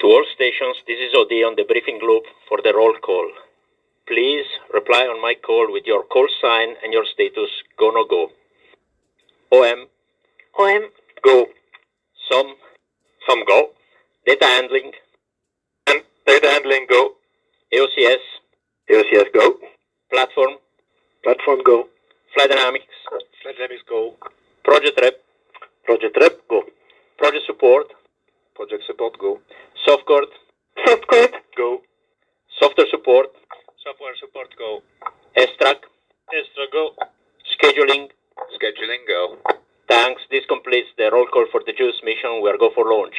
To all stations, this is OD on the briefing loop for the roll call. Please reply on my call with your call sign and your status go no go. OM, OM, Go. SOM, SOM go. data handling, And data handling go. AOCS, AOCS go. platform, Platform go. flight dynamics, Flight dynamics go. project rep, Project rep go. project support, Project support go. softcode, Softcode go. software support, Software support go. ESTRACK, ESTRACK go. scheduling. Scheduling go. Thanks. This completes the roll call for the JUICE mission. We are go for launch.